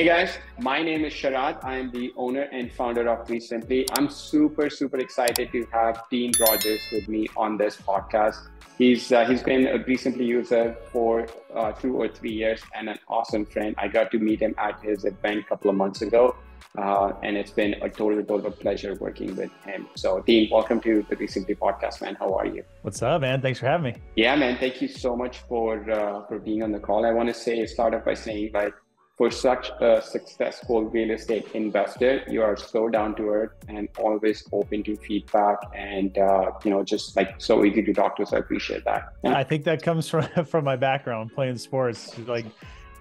Hey guys, my name is Sharad. I am the owner and founder of REsimpli. I'm super, super excited to have Dean Rogers with me on this podcast. He's uh, he's been a REsimpli user for uh, two or three years and an awesome friend. I got to meet him at his event a couple of months ago, uh, and it's been a total, total pleasure working with him. So, Dean, welcome to the REsimpli podcast, man. How are you? What's up, man? Thanks for having me. Yeah, man. Thank you so much for uh, for being on the call. I want to say start off by saying like for such a successful real estate investor, you are so down to earth and always open to feedback and uh, you know just like so easy to talk to. So I appreciate that. Yeah. I think that comes from from my background playing sports. Like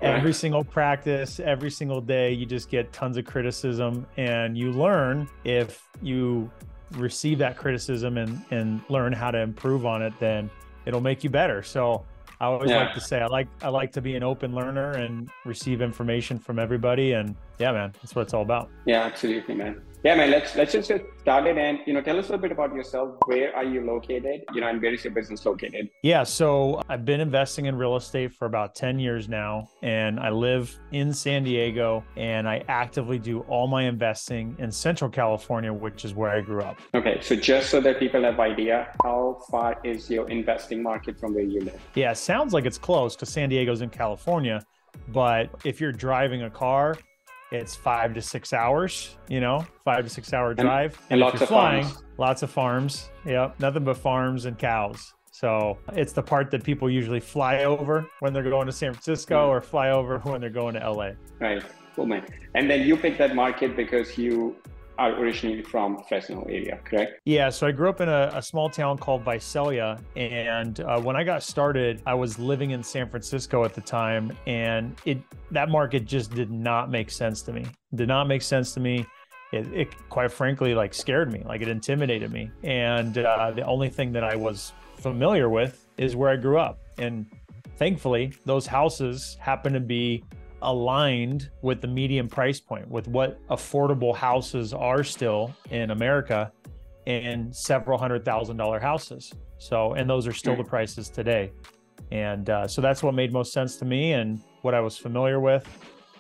every single practice, every single day, you just get tons of criticism, and you learn if you receive that criticism and and learn how to improve on it, then it'll make you better. So I always yeah. like to say I like I like to be an open learner and receive information from everybody. And yeah, man, that's what it's all about. Yeah, absolutely, man. Yeah, man. Let's let's just get started and you know tell us a little bit about yourself. Where are you located? You know, and where is your business located? Yeah, so I've been investing in real estate for about ten years now, and I live in San Diego, and I actively do all my investing in Central California, which is where I grew up. Okay, so just so that people have idea, how far is your investing market from where you live? Yeah, sounds like it's close because San Diego's in California, but if you're driving a car it's five to six hours, you know, five to six hour drive. And, and lots of flying, farms. lots of farms. Yep. Nothing but farms and cows. So it's the part that people usually fly over when they're going to San Francisco mm. or fly over when they're going to LA. Right. Cool, man. And then you picked that market because you are originally from Fresno area, correct? Yeah, so I grew up in a, a small town called Visalia, and uh, when I got started, I was living in San Francisco at the time, and it that market just did not make sense to me. Did not make sense to me. It, it quite frankly like scared me, like it intimidated me, and uh, the only thing that I was familiar with is where I grew up, and thankfully those houses happen to be aligned with the median price point, with what affordable houses are still in America and several hundred thousand dollar houses. So, and those are still the prices today. And uh, so that's what made most sense to me and what I was familiar with.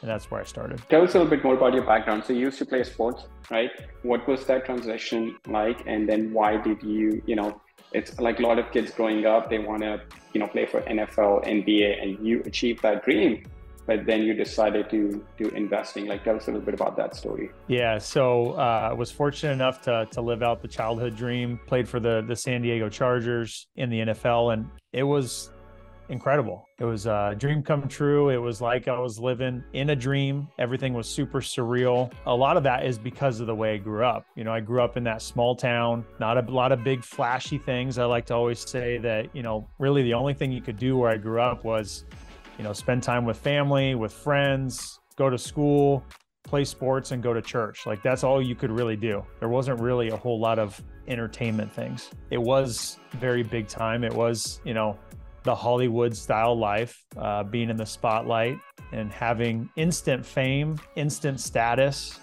And that's where I started. Tell us a little bit more about your background. So you used to play sports, right? What was that transition like? And then why did you, you know, it's like a lot of kids growing up, they want to, you know, play for NFL, NBA, and you achieved that dream but then you decided to do investing. Like, tell us a little bit about that story. Yeah, so uh, I was fortunate enough to to live out the childhood dream. Played for the the San Diego Chargers in the NFL, and it was incredible. It was a dream come true. It was like I was living in a dream. Everything was super surreal. A lot of that is because of the way I grew up. You know, I grew up in that small town, not a lot of big flashy things. I like to always say that, you know, really the only thing you could do where I grew up was you know, spend time with family, with friends, go to school, play sports, and go to church. Like that's all you could really do. There wasn't really a whole lot of entertainment things. It was very big time. It was, you know, the Hollywood style life, uh, being in the spotlight and having instant fame, instant status,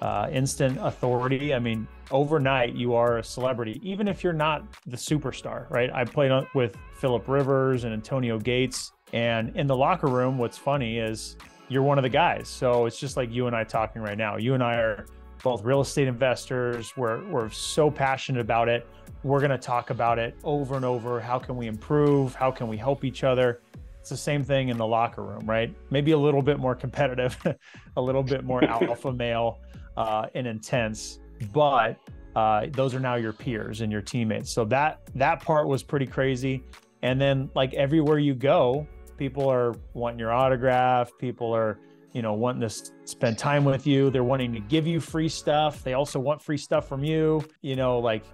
uh, instant authority. I mean, overnight you are a celebrity, even if you're not the superstar, right? I played with Philip Rivers and Antonio Gates and in the locker room, what's funny is you're one of the guys. So it's just like you and I talking right now. You and I are both real estate investors. We're, we're so passionate about it. We're going to talk about it over and over. How can we improve? How can we help each other? It's the same thing in the locker room, right? Maybe a little bit more competitive, a little bit more alpha male uh, and intense, but uh, those are now your peers and your teammates. So that that part was pretty crazy. And then like everywhere you go, people are wanting your autograph. People are you know wanting to spend time with you. They're wanting to give you free stuff. They also want free stuff from you. You know like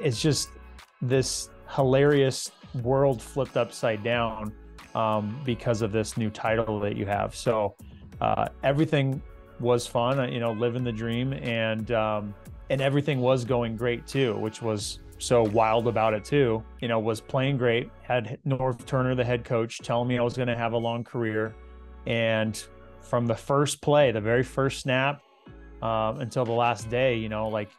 it's just this hilarious world flipped upside down um, because of this new title that you have. So uh, everything was fun. Uh, you know living the dream and um, and everything was going great too which was so wild about it too. You know, was playing great, had Norv Turner, the head coach, telling me I was going to have a long career. And from the first play, the very first snap um, until the last day, you know, like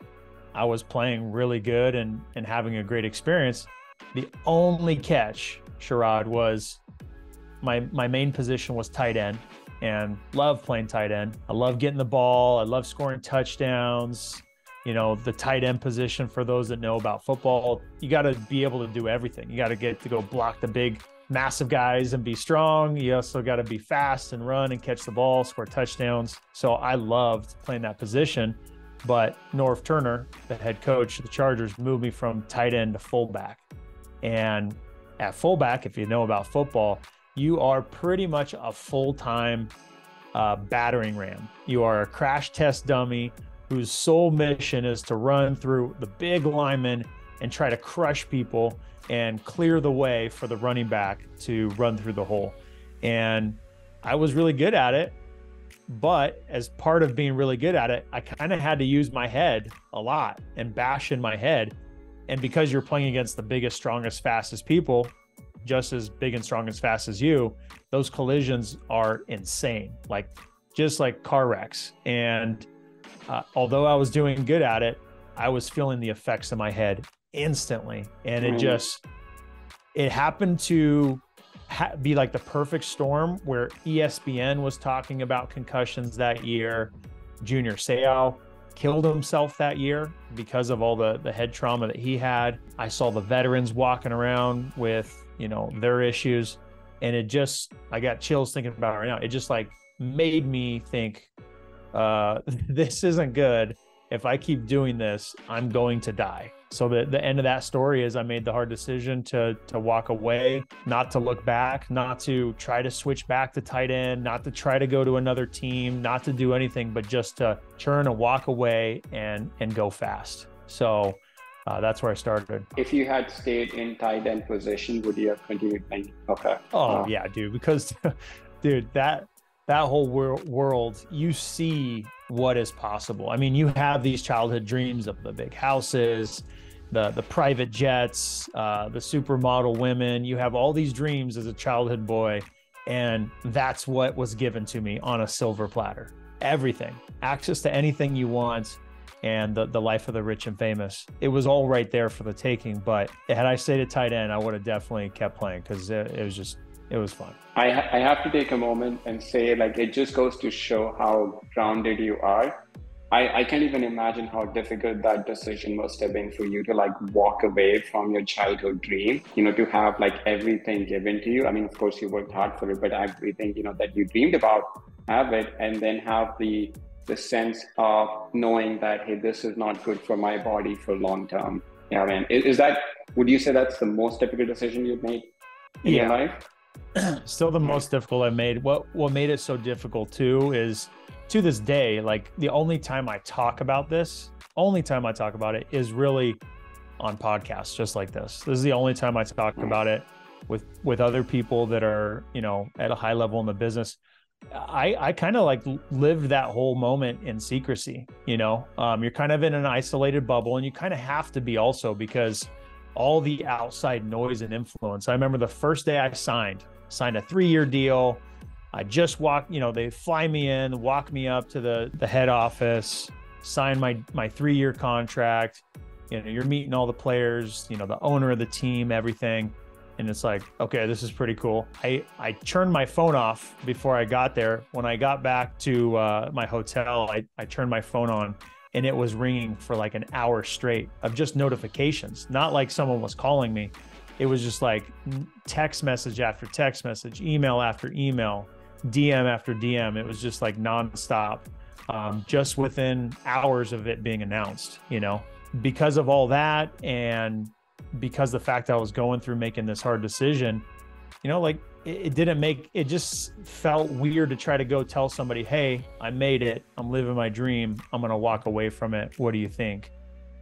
I was playing really good and, and having a great experience. The only catch, Sharad, was my, my main position was tight end. and love playing tight end. I love getting the ball. I love scoring touchdowns. You know, the tight end position for those that know about football, you got to be able to do everything. You got to get to go block the big, massive guys and be strong. You also got to be fast and run and catch the ball, score touchdowns. So I loved playing that position. But Norv Turner, the head coach of the Chargers, moved me from tight end to fullback. And at fullback, if you know about football, you are pretty much a full time uh, battering ram. You are a crash test dummy whose sole mission is to run through the big linemen and try to crush people and clear the way for the running back to run through the hole. And I was really good at it. But as part of being really good at it, I kind of had to use my head a lot and bash in my head. And because you're playing against the biggest, strongest, fastest people, just as big and strong as fast as you, those collisions are insane, like just like car wrecks. And uh, although I was doing good at it, I was feeling the effects in my head instantly. And it just, it happened to ha- be like the perfect storm where ESPN was talking about concussions that year. Junior Seau killed himself that year because of all the, the head trauma that he had. I saw the veterans walking around with, you know, their issues. And it just, I got chills thinking about it right now. It just like made me think, uh, this isn't good. If I keep doing this, I'm going to die. So the, the end of that story is I made the hard decision to to walk away, not to look back, not to try to switch back to tight end, not to try to go to another team, not to do anything, but just to turn and walk away and and go fast. So uh, that's where I started. If you had stayed in tight end position, would you have continued playing? Okay. Oh uh, yeah, dude. Because, dude, that that whole wor- world, you see what is possible. I mean, you have these childhood dreams of the big houses, the the private jets, uh, the supermodel women. You have all these dreams as a childhood boy, and that's what was given to me on a silver platter. Everything, access to anything you want, and the the life of the rich and famous. It was all right there for the taking. But had I stayed at tight end, I would have definitely kept playing because it, it was just it was fun. I, ha- I have to take a moment and say, like, it just goes to show how grounded you are. I, I can't even imagine how difficult that decision must have been for you to like walk away from your childhood dream, you know, to have like everything given to you. I mean, of course, you worked hard for it, but everything, you know, that you dreamed about, have it, and then have the the sense of knowing that hey, this is not good for my body for long term. Yeah, man. Is, is that would you say that's the most difficult decision you've made in yeah. your life? still the most difficult I made. What what made it so difficult too is to this day, like the only time I talk about this, only time I talk about it is really on podcasts just like this. This is the only time I talk about it with with other people that are, you know, at a high level in the business. I I kind of like lived that whole moment in secrecy, you know. Um, you're kind of in an isolated bubble and you kind of have to be also because all the outside noise and influence. I remember the first day I signed, signed a three year deal. I just walk, you know, they fly me in, walk me up to the, the head office, sign my, my three year contract. You know, you're meeting all the players, you know, the owner of the team, everything. And it's like, okay, this is pretty cool. I, I turned my phone off before I got there. When I got back to uh, my hotel, I, I turned my phone on and it was ringing for like an hour straight of just notifications, not like someone was calling me it was just like text message after text message, email after email, DM after DM. It was just like nonstop, um, just within hours of it being announced, you know, because of all that. And because the fact I was going through making this hard decision, you know, like it, it didn't make it just felt weird to try to go tell somebody, Hey, I made it. I'm living my dream. I'm going to walk away from it. What do you think?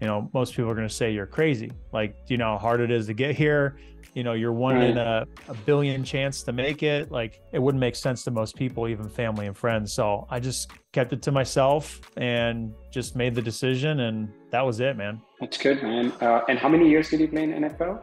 you know, most people are going to say you're crazy. Like, do you know how hard it is to get here? You know, you're one right. in a, a, billion chance to make it. Like, it wouldn't make sense to most people, even family and friends. So I just kept it to myself and just made the decision, and that was it, man. That's good, man. Uh, and how many years did you play in NFL?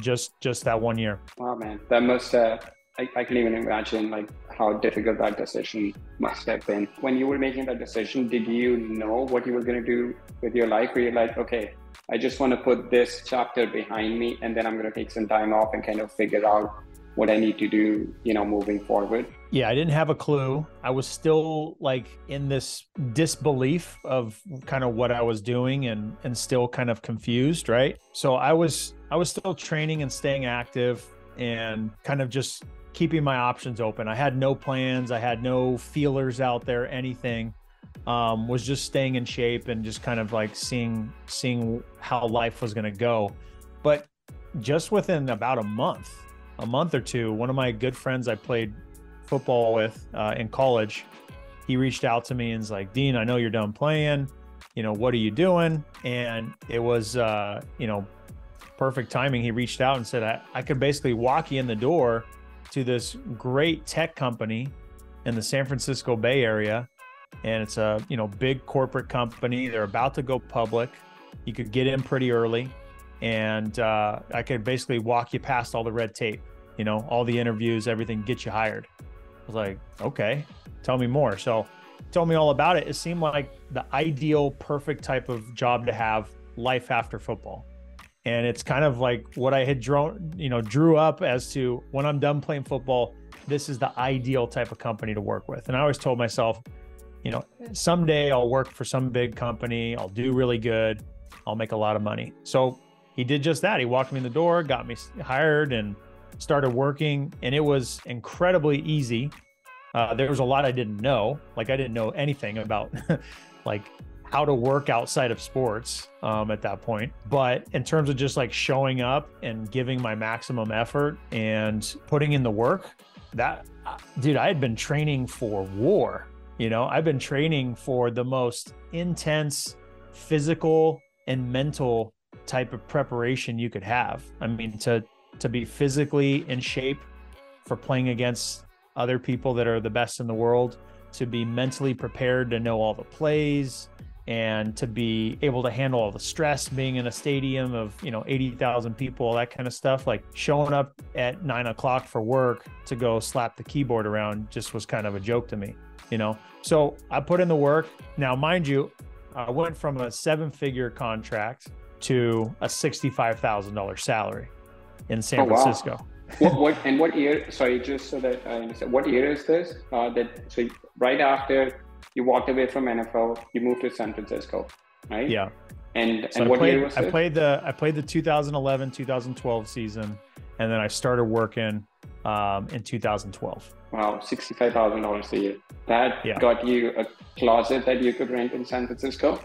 Just, just that one year. Wow, man, that must. Uh, I, I can even imagine like how difficult that decision must have been. When you were making that decision, did you know what you were going to do with your life? Were you like, okay, I just want to put this chapter behind me and then I'm going to take some time off and kind of figure out what I need to do, you know, moving forward? Yeah, I didn't have a clue. I was still like in this disbelief of kind of what I was doing and and still kind of confused, right? So I was I was still training and staying active and kind of just keeping my options open. I had no plans, I had no feelers out there, anything. Um, was just staying in shape and just kind of like seeing seeing how life was to go. But just within about a month, a month or two, one of my good friends I played football with uh, in college, he reached out to me and was like, Dean, I know you're done playing. You know, what are you doing? And it was, uh, you know, perfect timing. He reached out and said, I, I could basically walk you in the door to this great tech company in the San Francisco Bay Area. And it's a, you know, big corporate company. They're about to go public. You could get in pretty early and uh, I could basically walk you past all the red tape, you know, all the interviews, everything, get you hired. I was like, okay, tell me more. So, told me all about it. It seemed like the ideal, perfect type of job to have life after football. And it's kind of like what I had drawn, you know, drew up as to when I'm done playing football, this is the ideal type of company to work with. And I always told myself, you know, someday I'll work for some big company, I'll do really good, I'll make a lot of money. So he did just that. He walked me in the door, got me hired, and started working. And it was incredibly easy. Uh, there was a lot I didn't know. Like I didn't know anything about like how to work outside of sports um, at that point. But in terms of just like showing up and giving my maximum effort and putting in the work, that uh, dude, I had been training for war. You know, I've been training for the most intense physical and mental type of preparation you could have. I mean, to to be physically in shape for playing against other people that are the best in the world, to be mentally prepared to know all the plays and to be able to handle all the stress being in a stadium of you know 80,000 people all that kind of stuff like showing up at nine o'clock for work to go slap the keyboard around just was kind of a joke to me you know so I put in the work now mind you I went from a seven figure contract to a $65,000 salary in San oh, Francisco. Wow. what, what, and what year? Sorry, just so that I understand. What year is this? Uh, that so right after you walked away from NFL, you moved to San Francisco, right? Yeah. And so and what played, year was I played the I played the 2011 2012 season, and then I started working um, in 2012. Wow, sixty-five thousand dollars a year. That yeah. got you a closet that you could rent in San Francisco.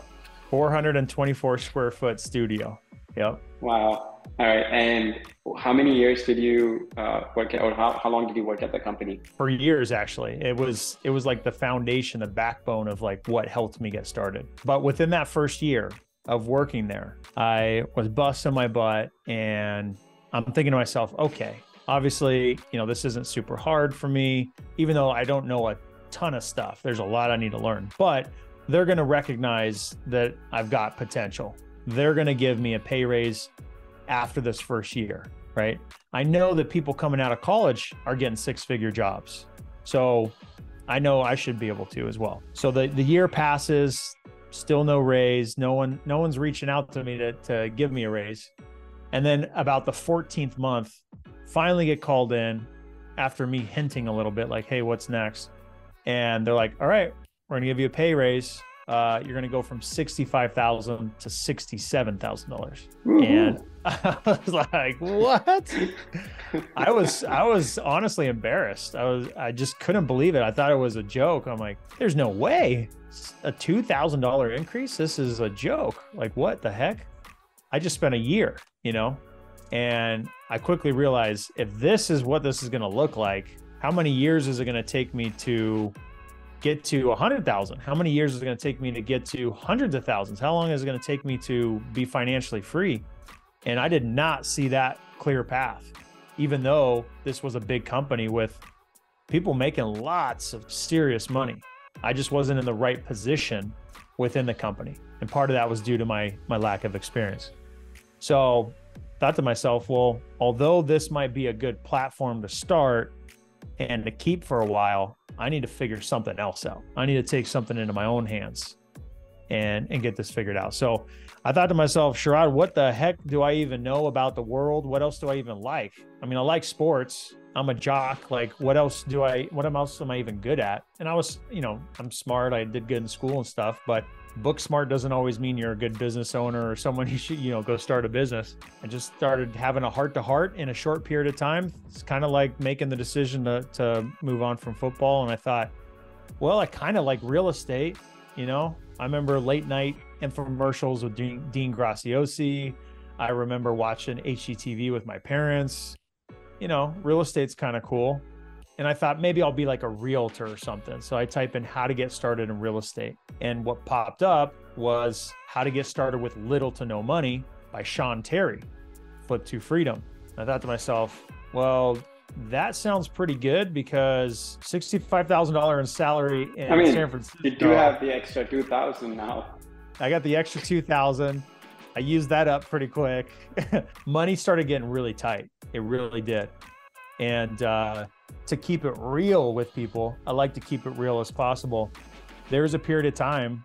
424 square foot studio. Yep. Wow. All right. And how many years did you uh, work at, or how, how long did you work at the company? For years, actually. It was it was like the foundation, the backbone of like what helped me get started. But within that first year of working there, I was busting my butt, and I'm thinking to myself, okay, obviously, you know, this isn't super hard for me, even though I don't know a ton of stuff. There's a lot I need to learn, but they're going to recognize that I've got potential. They're going to give me a pay raise after this first year, right? I know that people coming out of college are getting six figure jobs. So I know I should be able to as well. So the, the year passes, still no raise. No one, no one's reaching out to me to, to give me a raise. And then about the 14th month, finally get called in after me hinting a little bit like, hey, what's next? And they're like, all right, we're going to give you a pay raise. Uh, you're going to go from sixty-five thousand to sixty-seven thousand dollars, and I was like, "What?" I was, I was honestly embarrassed. I was, I just couldn't believe it. I thought it was a joke. I'm like, "There's no way a two thousand dollar increase. This is a joke. Like, what the heck?" I just spent a year, you know, and I quickly realized if this is what this is going to look like, how many years is it going to take me to get to 100,000? How many years is it going to take me to get to hundreds of thousands? How long is it going to take me to be financially free? And I did not see that clear path, even though this was a big company with people making lots of serious money. I just wasn't in the right position within the company. And part of that was due to my my lack of experience. So thought to myself, well, although this might be a good platform to start and to keep for a while, I need to figure something else out. I need to take something into my own hands and and get this figured out. So I thought to myself, Sharad, what the heck do I even know about the world? What else do I even like? I mean, I like sports I'm a jock. Like, what else do I, what else am I even good at? And I was, you know, I'm smart. I did good in school and stuff, but book smart doesn't always mean you're a good business owner or someone who should, you know, go start a business. I just started having a heart to heart in a short period of time. It's kind of like making the decision to, to move on from football. And I thought, well, I kind of like real estate, you know, I remember late night infomercials with Dean, Dean Graziosi. I remember watching HGTV with my parents. You know, real estate's kind of cool. And I thought maybe I'll be like a realtor or something. So I type in how to get started in real estate. And what popped up was how to get started with little to no money by Sean Terry, Flip to Freedom. I thought to myself, well, that sounds pretty good because sixty-five thousand dollar in salary in I mean, San Francisco. You do have the extra two thousand now. I got the extra two thousand. I used that up pretty quick. Money started getting really tight. It really did. And uh, to keep it real with people, I like to keep it real as possible. There's a period of time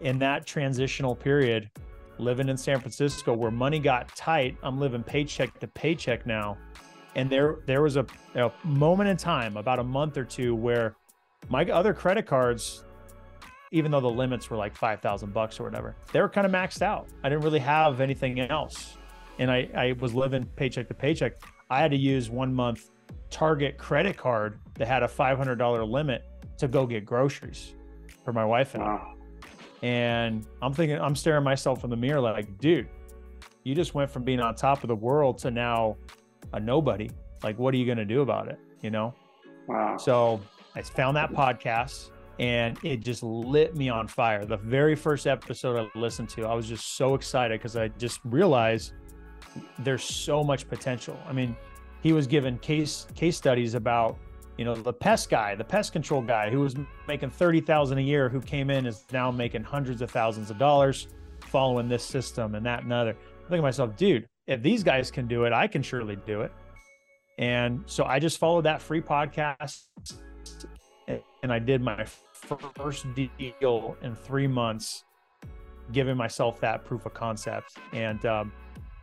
in that transitional period, living in San Francisco, where money got tight. I'm living paycheck to paycheck now. And there there was a, a moment in time about a month or two where my other credit cards even though the limits were like 5000 bucks or whatever they were kind of maxed out. I didn't really have anything else. And i i was living paycheck to paycheck. I had to use one month target credit card that had a $500 limit to go get groceries for my wife and wow. I. And I'm thinking, I'm staring myself in the mirror like, dude, you just went from being on top of the world to now a nobody. Like, what are you going to do about it? You know? Wow. So I found that podcast and it just lit me on fire. The very first episode I listened to, I was just so excited because I just realized there's so much potential. I mean, he was given case case studies about you know the pest guy the pest control guy who was making 30,000 a year who came in is now making hundreds of thousands of dollars following this system and that and other I think to myself dude if these guys can do it, I can surely do it. And so I just followed that free podcast and I did my first deal in three months, giving myself that proof of concept. And um,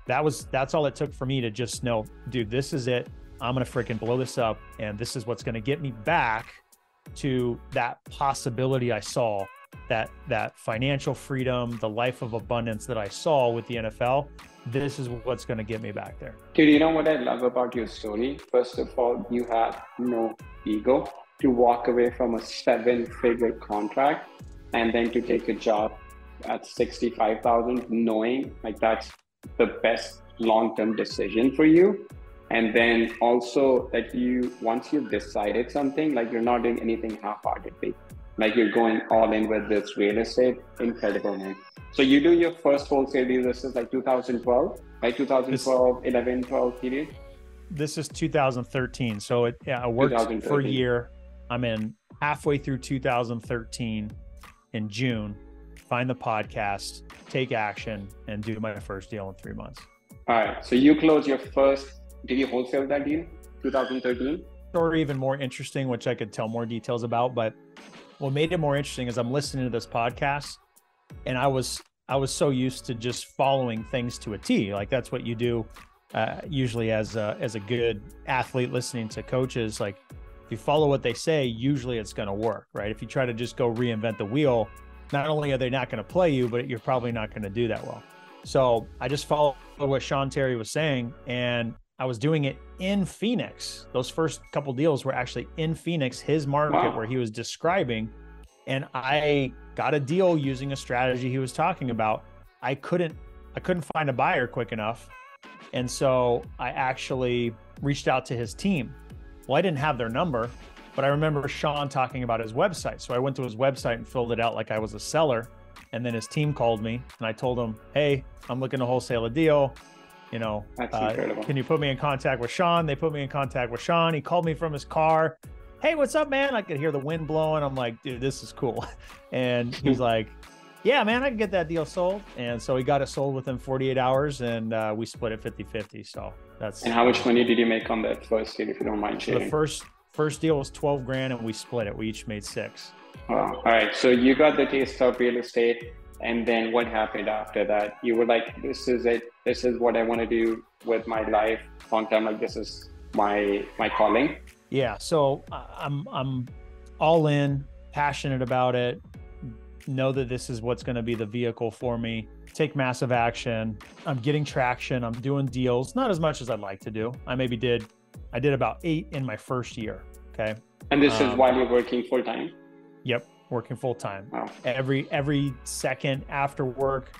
that was that's all it took for me to just know, dude, this is it. I'm gonna freaking blow this up, and this is what's gonna get me back to that possibility I saw, that that financial freedom, the life of abundance that I saw with the NFL this is what's to get me back there. Dude, you know what I love about your story? First of all, you have no ego to walk away from a seven figure contract and then to take a job at 65,000, knowing like that's the best long term decision for you. And then also that you, once you've decided something, like you're not doing anything half heartedly, like you're going all in with this real estate, incredible, man. So you do your first wholesale deal. This is like 2012, like 2012, this, 11, 12 period. This is 2013. So it, yeah, I worked for a year. I'm in halfway through 2013 in June. Find the podcast, take action, and do my first deal in three months. All right. So you close your first. Did you wholesale that deal? 2013. Or even more interesting, which I could tell more details about. But what made it more interesting is I'm listening to this podcast and I was I was so used to just following things to a T. Like that's what you do uh, usually as a, as a good athlete listening to coaches. Like if you follow what they say, usually it's going to work, right? If you try to just go reinvent the wheel, not only are they not going to play you, but you're probably not going to do that well. So I just followed what Sean Terry was saying, and I was doing it in Phoenix. Those first couple deals were actually in Phoenix, his market, wow. where he was describing and I got a deal using a strategy he was talking about. I couldn't I couldn't find a buyer quick enough. And so I actually reached out to his team. Well, I didn't have their number, but I remember Sean talking about his website. So I went to his website and filled it out like I was a seller. And then his team called me and I told him, Hey, I'm looking to wholesale a deal. You know, uh, can you put me in contact with Sean? They put me in contact with Sean. He called me from his car hey, what's up, man? I could hear the wind blowing. I'm like, dude, this is cool. And he's like, yeah, man, I can get that deal sold. And so he got it sold within 48 hours and uh, we split it 50 50. So that's. And how much money did you make on that first deal, if you don't mind sharing? The first, first deal was 12 grand and we split it. We each made six. Wow. All right. So you got the taste of real estate. And then what happened after that? You were like, this is it. This is what I want to do with my life long term. Like, this is my my calling. Yeah, so I'm I'm all in, passionate about it. Know that this is what's going to be the vehicle for me. Take massive action. I'm getting traction. I'm doing deals, not as much as I'd like to do. I maybe did I did about 8 in my first year, okay? And this um, is while you're working full time? Yep, working full time. Wow. Every every second after work,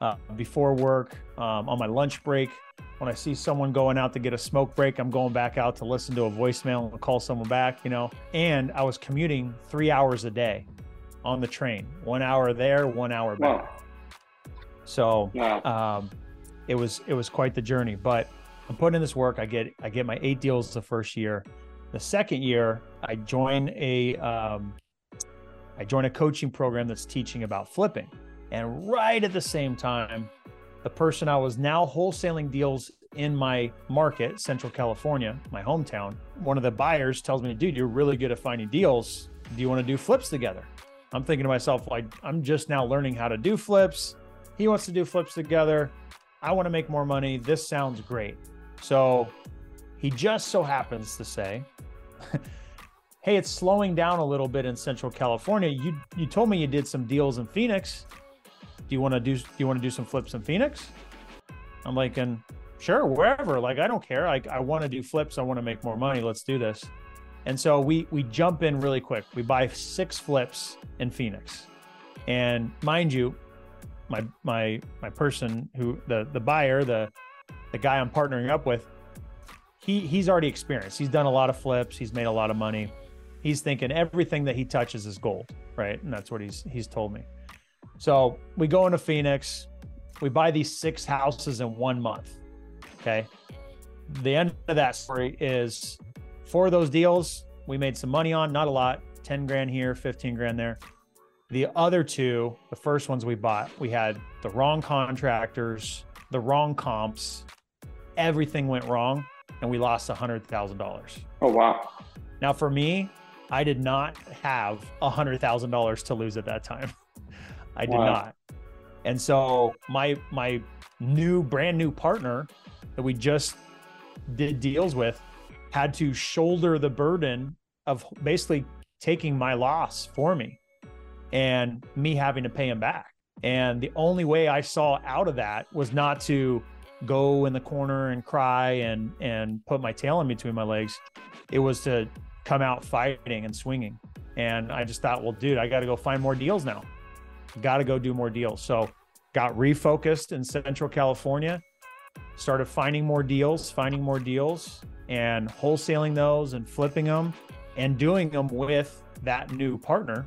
uh, before work, um, on my lunch break, when I see someone going out to get a smoke break, I'm going back out to listen to a voicemail and call someone back, you know. And I was commuting three hours a day on the train, one hour there, one hour back. Wow. So um, it was it was quite the journey. But I'm putting in this work. I get I get my eight deals the first year. The second year, I join a um, I join a coaching program that's teaching about flipping. And right at the same time, the person I was now wholesaling deals in my market, Central California, my hometown, one of the buyers tells me, dude, you're really good at finding deals. Do you want to do flips together? I'm thinking to myself, like, I'm just now learning how to do flips. He wants to do flips together. I want to make more money. This sounds great. So he just so happens to say, Hey, it's slowing down a little bit in Central California. You you told me you did some deals in Phoenix. Do you want to do do you want to do some flips in Phoenix? I'm like, and sure, wherever. Like, I don't care. Like, I want to do flips. I want to make more money. Let's do this. And so we we jump in really quick. We buy six flips in Phoenix. And mind you, my my my person who the the buyer, the the guy I'm partnering up with, he he's already experienced. He's done a lot of flips. He's made a lot of money. He's thinking everything that he touches is gold, right? And that's what he's he's told me. So we go into Phoenix. We buy these six houses in one month. Okay. The end of that story is for those deals, we made some money on, not a lot, 10 grand here, 15 grand there. The other two, the first ones we bought, we had the wrong contractors, the wrong comps, everything went wrong and we lost a hundred thousand dollars. Oh wow. Now for me, I did not have a hundred thousand dollars to lose at that time. I did wow. not. And so my my new brand new partner that we just did deals with had to shoulder the burden of basically taking my loss for me and me having to pay him back. And the only way I saw out of that was not to go in the corner and cry and and put my tail in between my legs. It was to come out fighting and swinging. And I just thought, well, dude, I got to go find more deals now. Got to go do more deals. So got refocused in Central California, started finding more deals, finding more deals, and wholesaling those and flipping them and doing them with that new partner.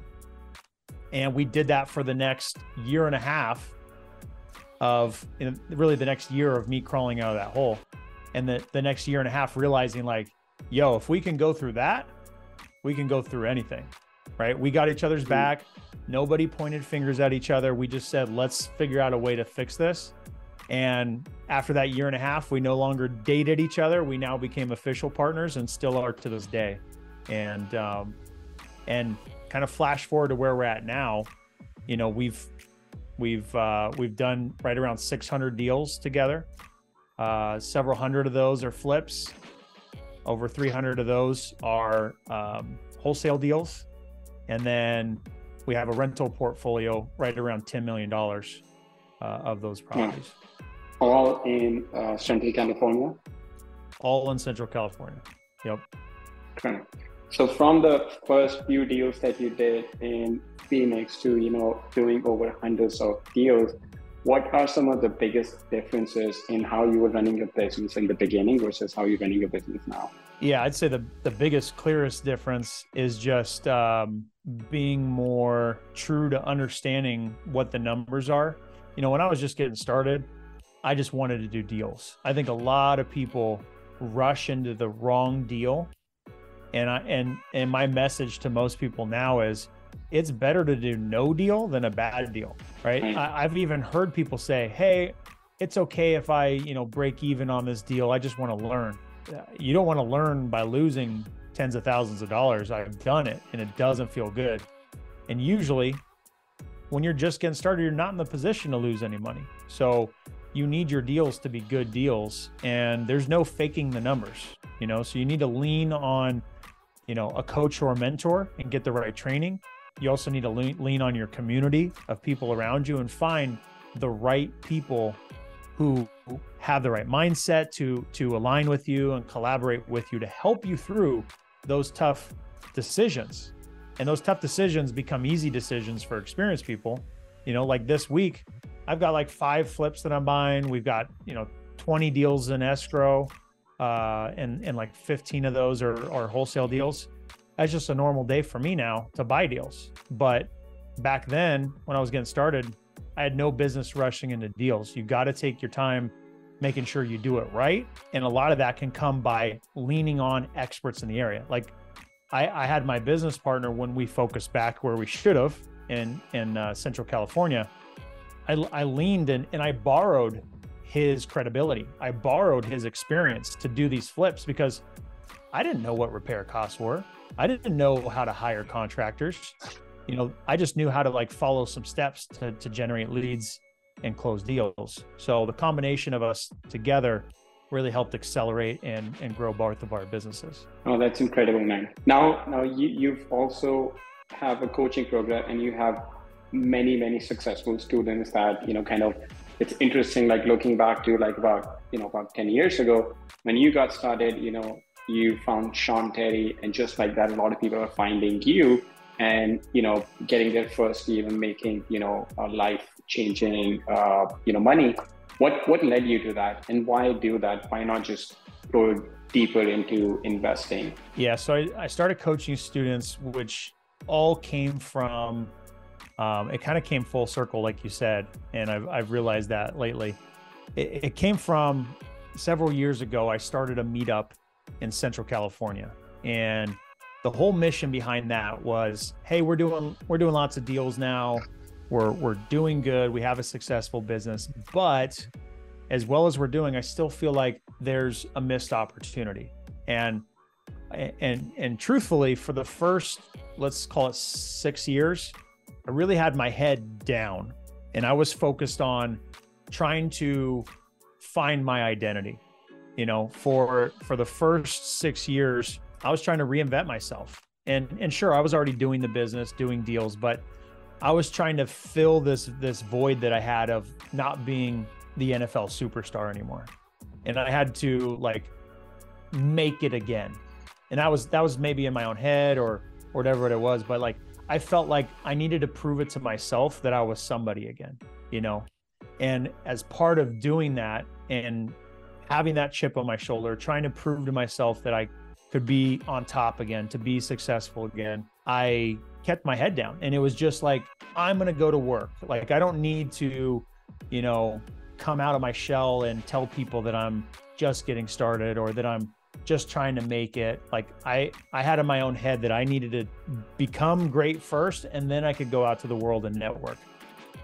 And we did that for the next year and a half of really the next year of me crawling out of that hole. And the, the next year and a half realizing like, yo, if we can go through that, we can go through anything, right? We got each other's back. Nobody pointed fingers at each other. We just said, let's figure out a way to fix this. And after that year and a half, we no longer dated each other. We now became official partners and still are to this day. And, um, and kind of flash forward to where we're at now, you know, we've, we've, uh, we've done right around 600 deals together. Uh, several hundred of those are flips over 300 of those are um, wholesale deals. And then we have a rental portfolio right around $10 million uh, of those properties. All in uh, Central California? All in Central California. Yep. Okay. So from the first few deals that you did in Phoenix to, you know, doing over hundreds of deals, what are some of the biggest differences in how you were running your business in the beginning versus how you're running your business now? Yeah, I'd say the, the biggest, clearest difference is just um, being more true to understanding what the numbers are. You know, when I was just getting started, I just wanted to do deals. I think a lot of people rush into the wrong deal. And I and and my message to most people now is it's better to do no deal than a bad deal, right? Mm. I, I've even heard people say, "Hey, it's okay if I, you know, break even on this deal. I just want to learn." Uh, you don't want to learn by losing tens of thousands of dollars. I've done it, and it doesn't feel good. And usually, when you're just getting started, you're not in the position to lose any money. So you need your deals to be good deals and there's no faking the numbers, you know, so you need to lean on, you know, a coach or a mentor and get the right training. You also need to lean, lean on your community of people around you and find the right people who have the right mindset to to align with you and collaborate with you to help you through those tough decisions. And those tough decisions become easy decisions for experienced people. You know, like this week, I've got like five flips that I'm buying. We've got, you know, 20 deals in escrow, uh, and, and like 15 of those are, are wholesale deals. That's just a normal day for me now to buy deals. But back then, when I was getting started, I had no business rushing into deals. You got to take your time making sure you do it right. And a lot of that can come by leaning on experts in the area. Like I, I had my business partner when we focused back where we should have in in uh, Central California. I, I leaned in and I borrowed his credibility. I borrowed his experience to do these flips because I didn't know what repair costs were. I didn't know how to hire contractors. You know, I just knew how to like follow some steps to, to generate leads and close deals. So the combination of us together really helped accelerate and, and grow both of our businesses. Oh, that's incredible, man. Now, now you, you've also have a coaching program and you have many, many successful students that, you know, kind of, it's interesting, like looking back to like about, you know, about 10 years ago, when you got started, you know, you found Sean Terry and just like that, a lot of people are finding you and, you know, getting their first even making, you know, a life changing, uh, you know, money what what led you to that, and why do that? Why not just go deeper into investing? Yeah, so I, I started coaching students, which all came from. Um, it kind of came full circle, like you said, and I've I've realized that lately. It, it came from several years ago. I started a meetup in Central California, and the whole mission behind that was, hey, we're doing we're doing lots of deals now we're we're doing good we have a successful business but as well as we're doing i still feel like there's a missed opportunity and and and truthfully for the first let's call it 6 years i really had my head down and i was focused on trying to find my identity you know for for the first 6 years i was trying to reinvent myself and and sure i was already doing the business doing deals but I was trying to fill this this void that I had of not being the NFL superstar anymore. And I had to like make it again. And that was that was maybe in my own head or, or whatever it was, but like I felt like I needed to prove it to myself that I was somebody again, you know. And as part of doing that and having that chip on my shoulder, trying to prove to myself that I could be on top again, to be successful again, I kept my head down and it was just like i'm going to go to work like i don't need to you know come out of my shell and tell people that i'm just getting started or that i'm just trying to make it like i i had in my own head that i needed to become great first and then i could go out to the world and network.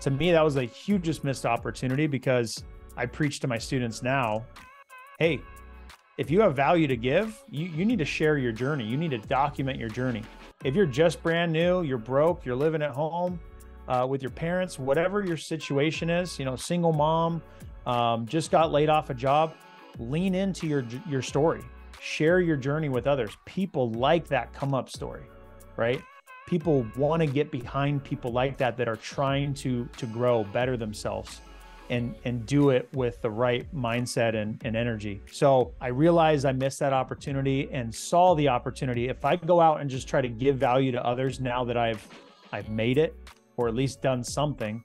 To me that was the hugest missed opportunity because i preach to my students now hey if you have value to give you, you need to share your journey. You need to document your journey. If you're just brand new, you're broke, you're living at home uh, with your parents, whatever your situation is, you know, single mom, um, just got laid off a job, lean into your your story, share your journey with others. People like that come up story, right? People want to get behind people like that that are trying to to grow, better themselves and and do it with the right mindset and, and energy. So I realized I missed that opportunity and saw the opportunity. If I go out and just try to give value to others now that I've I've made it or at least done something,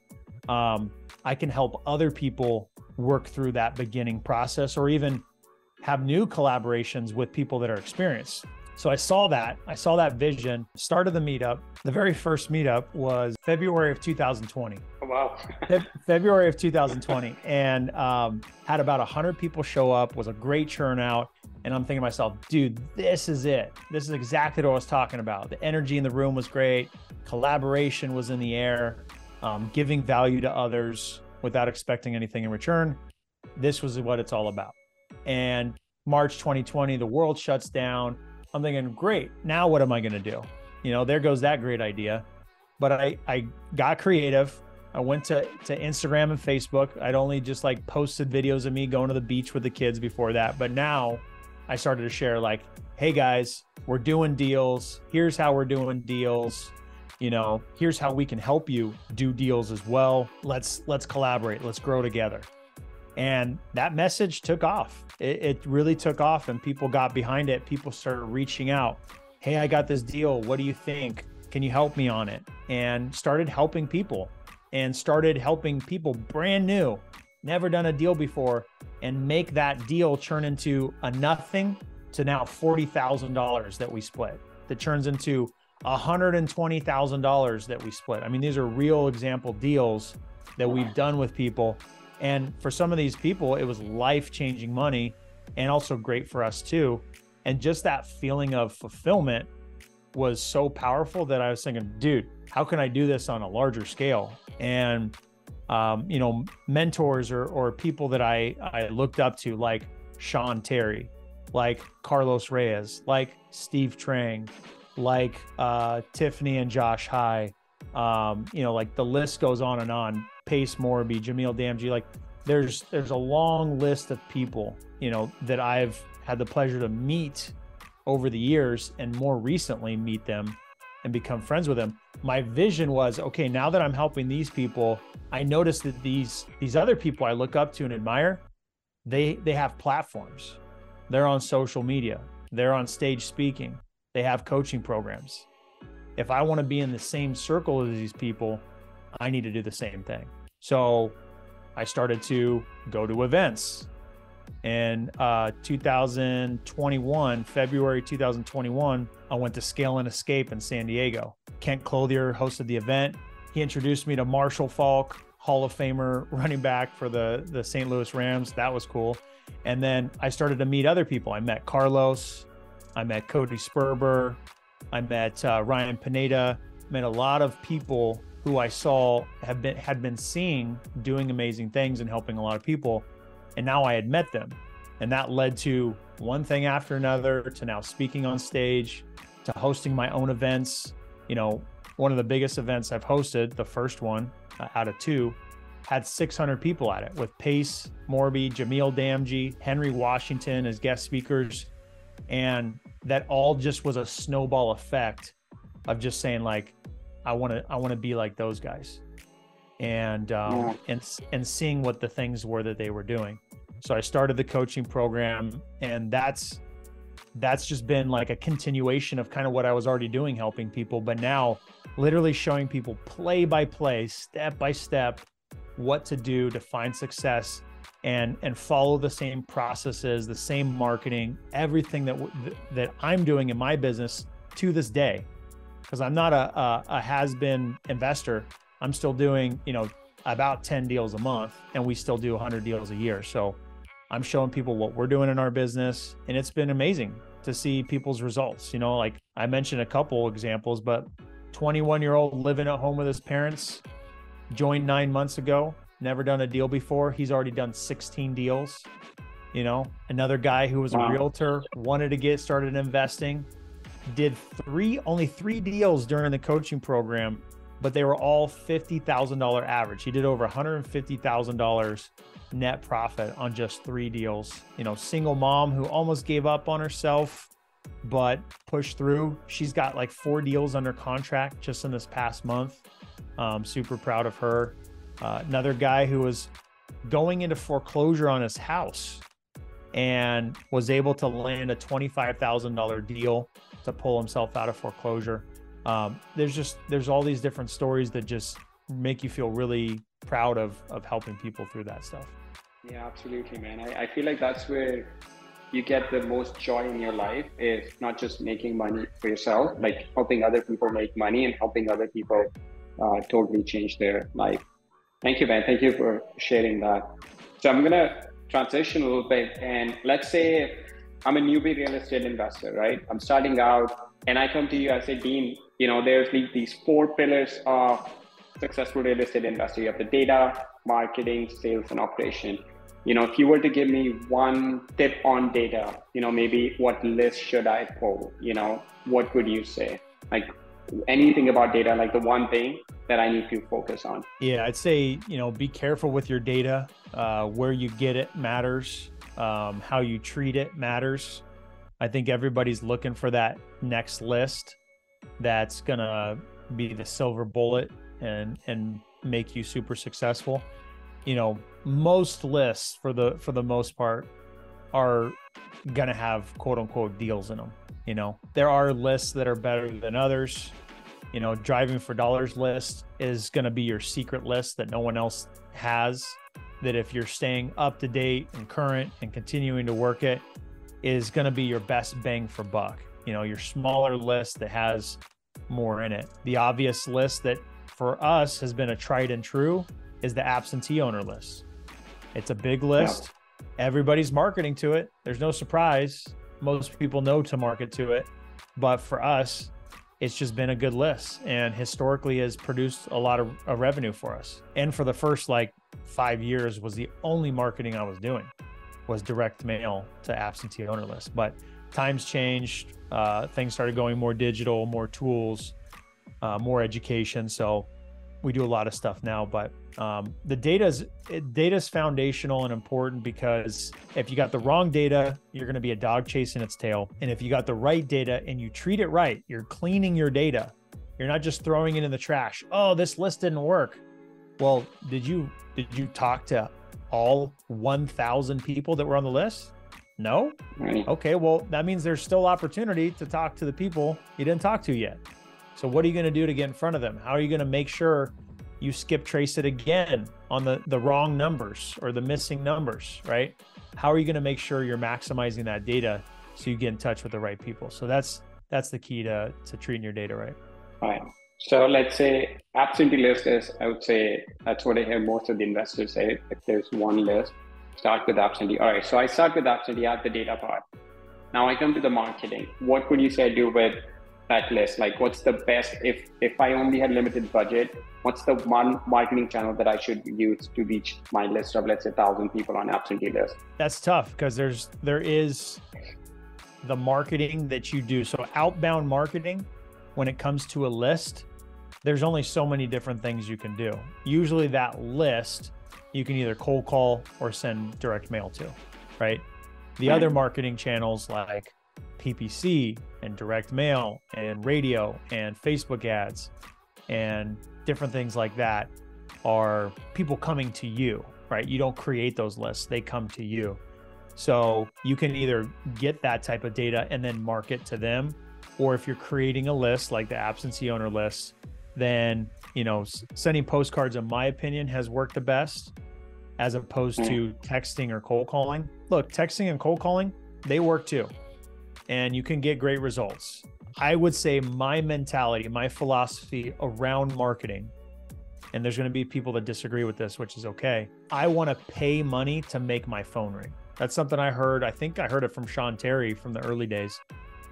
um, I can help other people work through that beginning process or even have new collaborations with people that are experienced. So I saw that. I saw that vision, started the meetup. The very first meetup was February of 2020. Oh, wow. Fe- February of 2020. And um, had about 100 people show up, was a great turnout. And I'm thinking to myself, dude, this is it. This is exactly what I was talking about. The energy in the room was great. Collaboration was in the air, um, giving value to others without expecting anything in return. This was what it's all about. And March 2020, the world shuts down I'm thinking, great. Now what am I going to do? You know, there goes that great idea. But I, I got creative I went to to Instagram and Facebook. I'd only just like posted videos of me going to the beach with the kids before that, but now I started to share like, "Hey guys, we're doing deals. Here's how we're doing deals. You know, here's how we can help you do deals as well. Let's let's collaborate. Let's grow together." And that message took off. It, it really took off, and people got behind it. People started reaching out. Hey, I got this deal. What do you think? Can you help me on it? And started helping people and started helping people brand new, never done a deal before, and make that deal turn into a nothing to now $40,000 that we split, that turns into $120,000 that we split. I mean, these are real example deals that we've done with people. And for some of these people, it was life changing money and also great for us too. And just that feeling of fulfillment was so powerful that I was thinking, dude, how can I do this on a larger scale? And um, you know, mentors or or people that I I looked up to, like Sean Terry, like Carlos Reyes, like Steve Trang, like uh, Tiffany and Josh High. Um, you know, like the list goes on and on. Pace Morby, Jameel Damji, like there's there's a long list of people, you know, that I've had the pleasure to meet over the years and more recently meet them and become friends with them. My vision was okay now that i'm helping these people i noticed that these these other people i look up to and admire they they have platforms. They're on social media. They're on stage speaking. They have coaching programs. If i want to be in the same circle as these people i need to do the same thing so i started to go to events in uh, 2021, February 2021, I went to Scale and Escape in San Diego. Kent Clothier hosted the event. He introduced me to Marshall Faulk, Hall of Famer running back for the, the St. Louis Rams. That was cool. And then I started to meet other people. I met Carlos, I met Cody Sperber, I met uh, Ryan Pineda, met a lot of people who I saw have been had been seeing doing amazing things and helping a lot of people and now I had met them. And that led to one thing after another to now speaking on stage, to hosting my own events. You know, one of the biggest events I've hosted, the first one uh, out of two, had 600 people at it with Pace, Morby, Jameel Damji, Henry Washington as guest speakers. And that all just was a snowball effect of just saying like, I want to, I want to be like those guys and um, yeah. and and seeing what the things were that they were doing. So I started the coaching program, and that's that's just been like a continuation of kind of what I was already doing, helping people, but now literally showing people play by play, step by step, what to do to find success and and follow the same processes, the same marketing, everything that that I'm doing in my business to this day. Because I'm not a, a, a has been investor. I'm still doing, you know, about 10 deals a month and we still do 100 deals a year. So I'm showing people what we're doing in our business and it's been amazing to see people's results. You know, like I mentioned a couple examples, but 21 year old living at home with his parents, joined nine months ago, never done a deal before. He's already done 16 deals. You know, another guy who was wow. a realtor wanted to get started investing, did three, only three deals during the coaching program but they were all $50,000 average. He did over $150,000 net profit on just three deals. You know, single mom who almost gave up on herself, but pushed through. She's got like four deals under contract just in this past month. Um, super proud of her. Uh, another guy who was going into foreclosure on his house and was able to land a $25,000 deal to pull himself out of foreclosure. Um, there's just there's all these different stories that just make you feel really proud of of helping people through that stuff. Yeah absolutely man. I, I feel like that's where you get the most joy in your life is not just making money for yourself like helping other people make money and helping other people uh, totally change their life. Thank you man. Thank you for sharing that. So i'm gonna transition a little bit and let's say i'm a newbie real estate investor right i'm starting out and i come to you i say dean you know, there's these four pillars of successful real estate investor. You have the data, marketing, sales, and operation. You know, if you were to give me one tip on data, you know, maybe what list should I pull? You know, what would you say? Like, anything about data, like the one thing that I need to focus on? Yeah, I'd say, you know, be careful with your data. Uh, where you get it matters. Um, how you treat it matters. I think everybody's looking for that next list that's to be the silver bullet and and make you super successful. You know, most lists for the for the most part are to have quote unquote deals in them. You know, there are lists that are better than others. You know, driving for dollars list is to be your secret list that no one else has. That if you're staying up to date and current and continuing to work it, is going to be your best bang for buck. You know, your smaller list that has more in it. The obvious list that for us has been a tried and true is the absentee owner list. It's a big list. Yeah. Everybody's marketing to it. There's no surprise. Most people know to market to it. But for us, it's just been a good list and historically has produced a lot of, of revenue for us. And for the first like five years was the only marketing I was doing was direct mail to absentee owner list. But times changed, uh, things started going more digital, more tools, uh, more education. So we do a lot of stuff now, but um, the data's data is foundational and important because if you got the wrong data, you're going to be a dog chasing its tail. And if you got the right data and you treat it right, you're cleaning your data. You're not just throwing it in the trash. Oh, this list didn't work. Well, did you did you talk to all 1,000 people that were on the list? No. Okay, well that means there's still opportunity to talk to the people you didn't talk to yet. So what are you going to do to get in front of them? How are you going to make sure you skip trace it again on the the wrong numbers or the missing numbers, right? How are you going to make sure you're maximizing that data so you get in touch with the right people? So that's that's the key to to treating your data right. Right. So let's say absentee list is, I would say that's what I hear most of the investors say. If there's one list, start with absentee. All right. So I start with absentee at the data part. Now I come to the marketing. What would you say I do with that list? Like, what's the best if if I only had limited budget? What's the one marketing channel that I should use to reach my list of let's say thousand people on absentee list? That's tough because there's there is the marketing that you do. So outbound marketing, when it comes to a list, there's only so many different things you can do. Usually that list you can either cold call or send direct mail to, right? The other marketing channels like PPC and direct mail and radio and Facebook ads and different things like that are people coming to you, right? You don't create those lists, they come to you. So you can either get that type of data and then market to them, or if you're creating a list like the absentee owner list, then you know sending postcards, in my opinion, has worked the best as opposed to mm. texting or cold calling. Look, texting and cold calling, they work too and you can get great results. I would say my mentality, my philosophy around marketing, and there's going to be people that disagree with this, which is okay. I want to pay money to make my phone ring. That's something I heard. I think I heard it from Sean Terry from the early days.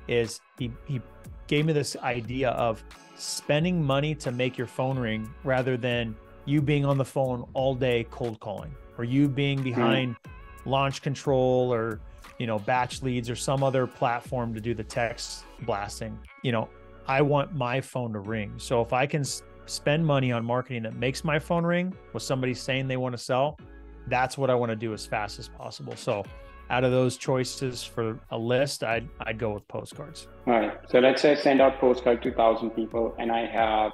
Is he he gave me this idea of spending money to make your phone ring rather than you being on the phone all day cold calling or you being behind mm-hmm. launch control or you know, batch leads or some other platform to do the text blasting. You know, I want my phone to ring. So if I can spend money on marketing that makes my phone ring with somebody saying they want to sell, that's what I want to do as fast as possible. So out of those choices for a list, I'd I'd go with postcards. All right. So let's say I send out postcard to thousand people and I have,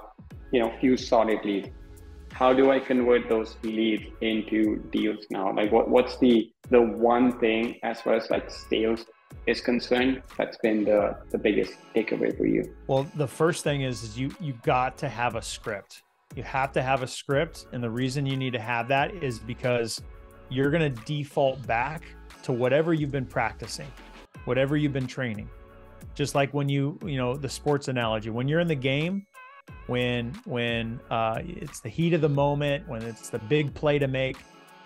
you know, a few solid leads how do I convert those leads into deals now? Like what, what's the the one thing as far as like sales is concerned that's been the, the biggest takeaway for you? Well, the first thing is, is you you got to have a script. You have to have a script. And the reason you need to have that is because you're gonna default back to whatever you've been practicing, whatever you've been training. Just like when you, you know, the sports analogy, when you're in the game, when when uh, it's the heat of the moment, when it's the big play to make,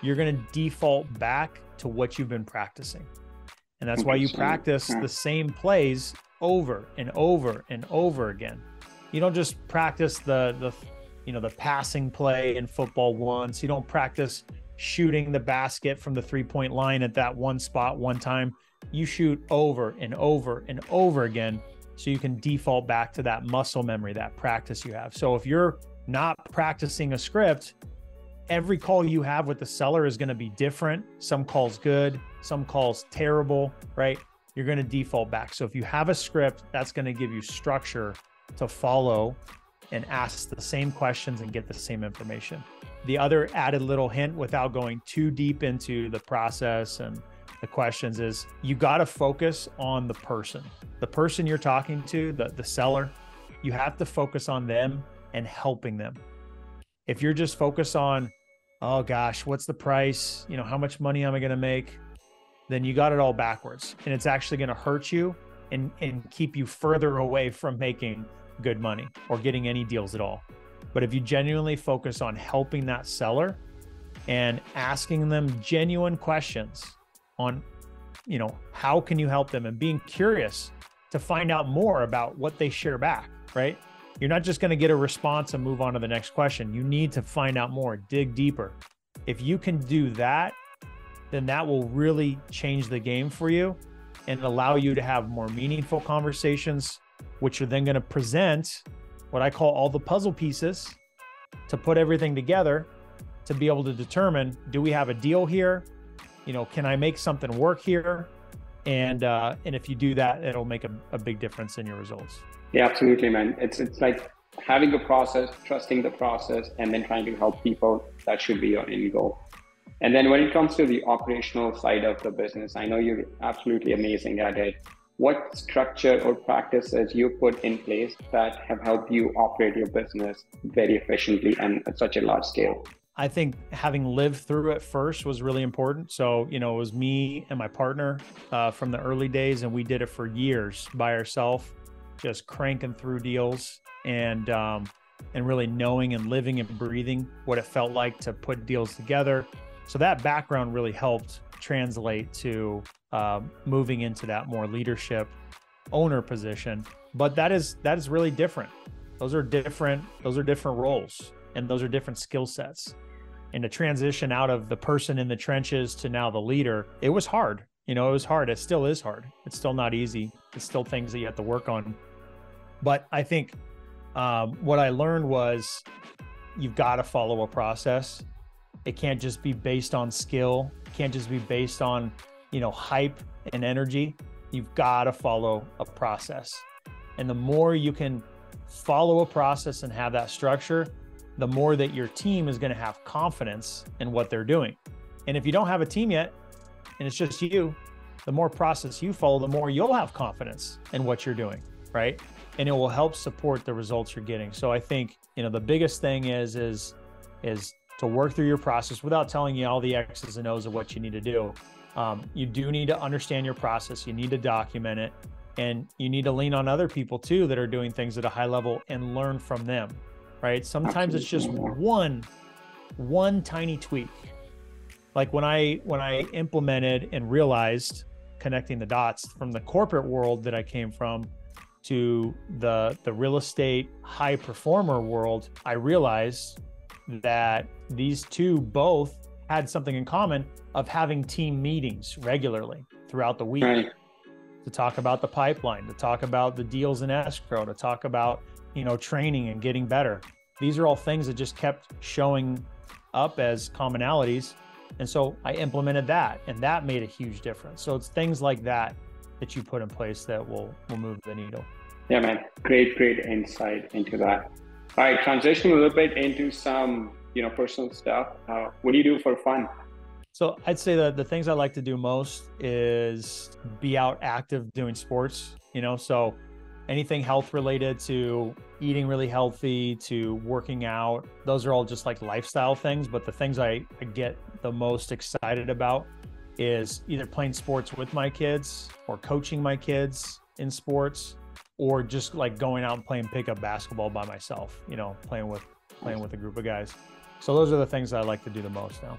you're going to default back to what you've been practicing, and that's why you practice the same plays over and over and over again. You don't just practice the the you know the passing play in football once. You don't practice shooting the basket from the three point line at that one spot one time. You shoot over and over and over again so you can default back to that muscle memory, that practice you have. So if you're not practicing a script, every call you have with the seller is going to be different. Some calls good, some calls terrible, right? You're going to default back. So if you have a script, that's going to give you structure to follow and ask the same questions and get the same information. The other added little hint without going too deep into the process and the questions is you got to focus on the person. The person you're talking to, the, the seller, you have to focus on them and helping them. If you're just focused on, oh gosh, what's the price? You know, how much money am I going to make? Then you got it all backwards. And it's actually going to hurt you and, and keep you further away from making good money or getting any deals at all. But if you genuinely focus on helping that seller and asking them genuine questions on, you know, how can you help them and being curious to find out more about what they share back, right? You're not just going to get a response and move on to the next question. You need to find out more, dig deeper. If you can do that, then that will really change the game for you and allow you to have more meaningful conversations, which you're then going to present what I call all the puzzle pieces to put everything together to be able to determine do we have a deal here? You know, can I make something work here? And uh, and if you do that, it'll make a, a big difference in your results. Yeah, absolutely, man. It's it's like having a process, trusting the process, and then trying to help people. That should be your end goal. And then when it comes to the operational side of the business, I know you're absolutely amazing at it what structure or practices you put in place that have helped you operate your business very efficiently and at such a large scale? I think having lived through it first was really important. So, you know, it was me and my partner uh, from the early days, and we did it for years by ourselves, just cranking through deals and um, and really knowing and living and breathing what it felt like to put deals together. So that background really helped translate to uh, moving into that more leadership owner position. But that is that is really different. Those are different. Those are different roles, and those are different skill sets. And to transition out of the person in the trenches to now the leader, it was hard. You know, it was hard. It still is hard. It's still not easy. It's still things that you have to work on. But I think um, what I learned was you've got to follow a process. It can't just be based on skill. It can't just be based on you know, hype and energy, you've got to follow a process. And the more you can follow a process and have that structure, the more that your team is going to have confidence in what they're doing. And if you don't have a team yet and it's just you, the more process you follow, the more you'll have confidence in what you're doing, right? And it will help support the results you're getting. So I think, you know, the biggest thing is is is to work through your process without telling you all the X's and O's of what you need to do. Um, you do need to understand your process. You need to document it, and you need to lean on other people too that are doing things at a high level and learn from them. Right? Sometimes it's just one, one tiny tweak. Like when I when I implemented and realized connecting the dots from the corporate world that I came from to the the real estate high performer world, I realized that these two both had something in common of having team meetings regularly throughout the week right. to talk about the pipeline, to talk about the deals in escrow, to talk about, you know, training and getting better. These are all things that just kept showing up as commonalities. And so I implemented that and that made a huge difference. So it's things like that that you put in place that will will move the needle. Yeah, man. Great, great insight into that. All right, transition a little bit into some you know personal stuff. Uh, what do you do for fun? So i'd say that the things i like to do most is be out active doing sports you know? So anything health related to eating really healthy to working out those are all just like lifestyle things. But the things I, I get the most excited about is either playing sports with my kids or coaching my kids in sports or just like going out and playing pickup basketball by myself you know playing with playing with a group of guys so those are the things I like to do the most now.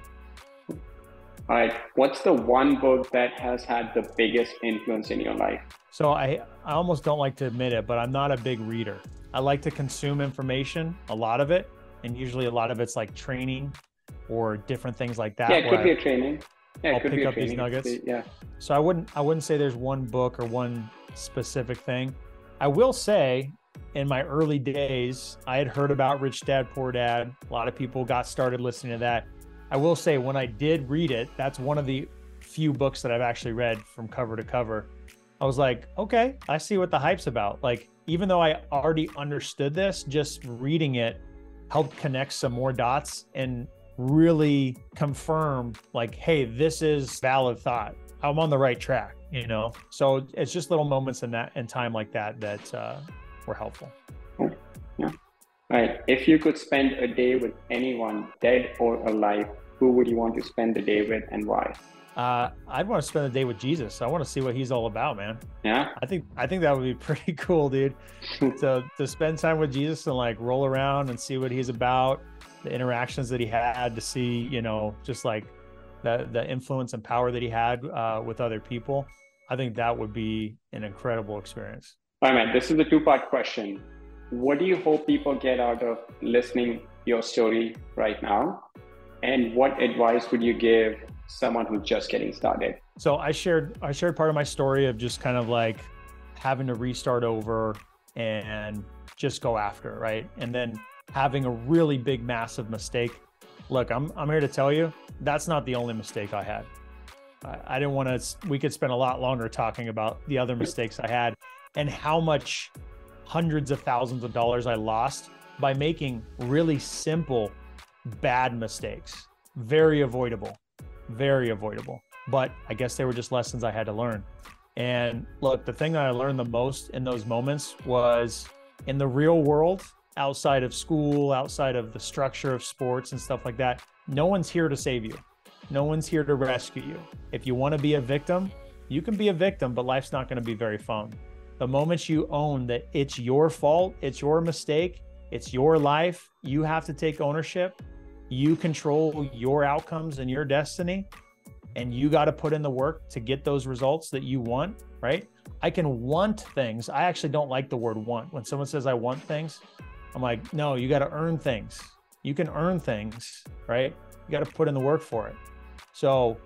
All right. What's the one book that has had the biggest influence in your life? So I, I almost don't like to admit it, but I'm not a big reader. I like to consume information, a lot of it, and usually a lot of it's like training or different things like that. Yeah, it could be a training. Yeah, I'll pick up these nuggets. Yeah. So I wouldn't I wouldn't say there's one book or one specific thing. I will say, in my early days, I had heard about Rich Dad Poor Dad. A lot of people got started listening to that. I will say, when I did read it, that's one of the few books that I've actually read from cover to cover. I was like, okay, I see what the hype's about. Like, even though I already understood this, just reading it helped connect some more dots and really confirm, like, hey, this is valid thought. I'm on the right track, you know? So it's just little moments in that in time like that that uh, were helpful. Yeah. All right. If you could spend a day with anyone, dead or alive, who would you want to spend the day with and why? Uh, I'd want to spend the day with Jesus. I want to see what he's all about, man. Yeah. I think I think that would be pretty cool, dude. to to spend time with Jesus and like roll around and see what he's about, the interactions that he had, to see, you know, just like the the influence and power that he had uh, with other people. I think that would be an incredible experience. All right, man. This is a two part question. What do you hope people get out of listening your story right now? And what advice would you give someone who's just getting started? So I shared I shared part of my story of just kind of like having to restart over and just go after, right? And then having a really big massive mistake. Look, I'm I'm here to tell you that's not the only mistake I had. I, I didn't want to we could spend a lot longer talking about the other mistakes I had and how much hundreds of thousands of dollars I lost by making really simple bad mistakes. Very avoidable very avoidable. But I guess they were just lessons I had to learn. And look, the thing that I learned the most in those moments was in the real world, outside of school, outside of the structure of sports and stuff like that, no one's here to save you. No one's here to rescue you. If you want to be a victim, you can be a victim, but life's not going to be very fun. The moment you own that it's your fault, it's your mistake, it's your life, you have to take ownership you control your outcomes and your destiny, and you got to put in the work to get those results that you want, right? I can want things. I actually don't like the word want. When someone says I want things, I'm like, no, you got to earn things. You can earn things, right? You got to put in the work for it. So,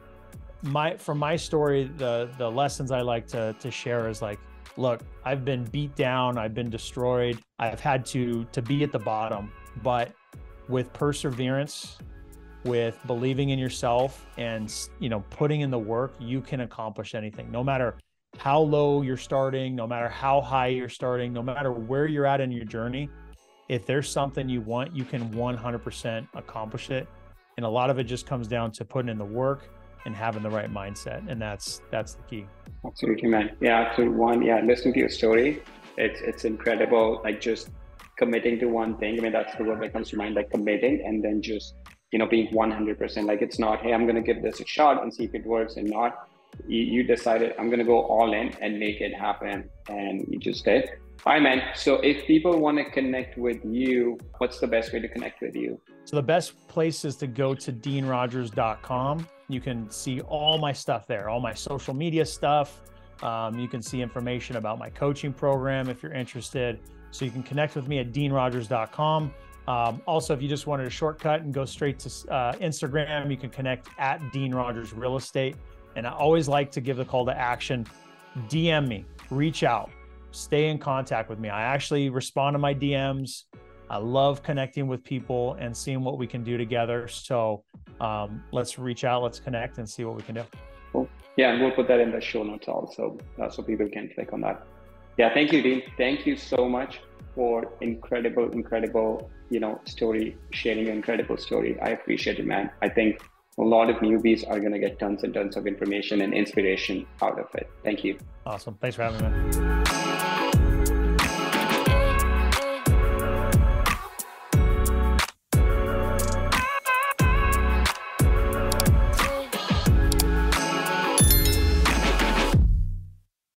my from my story, the the lessons I like to to share is like, look, I've been beat down, I've been destroyed, I've had to to be at the bottom, but with perseverance with believing in yourself and you know putting in the work you can accomplish anything no matter how low you're starting no matter how high you're starting no matter where you're at in your journey if there's something you want you can 100% accomplish it and a lot of it just comes down to putting in the work and having the right mindset and that's that's the key absolutely man yeah absolutely one yeah listening to your story it's it's incredible like just committing to one thing. I mean, that's the word that comes to mind, like committing and then just, you know, being 100%. Like it's not, hey, I'm to give this a shot and see if it works and not. You, you decided, I'm to go all in and make it happen. And you just did. Right, man. So if people want to connect with you, what's the best way to connect with you? So the best place is to go to deanrogers.com. You can see all my stuff there, all my social media stuff. Um, you can see information about my coaching program if you're interested. So you can connect with me at deanrogers.com. Um, also, if you just wanted a shortcut and go straight to uh, Instagram, you can connect at Dean Rogers Real Estate. And I always like to give the call to action DM me, reach out, stay in contact with me. I actually respond to my DMs. I love connecting with people and seeing what we can do together. So um, let's reach out, let's connect and see what we can do. Cool. Yeah, and we'll put that in the show notes also, uh, so people can click on that. Yeah, thank you, Dean. Thank you so much for incredible, incredible, you know, story sharing, incredible story. I appreciate it, man. I think a lot of newbies are going to get tons and tons of information and inspiration out of it. Thank you. Awesome. Thanks for having me, man.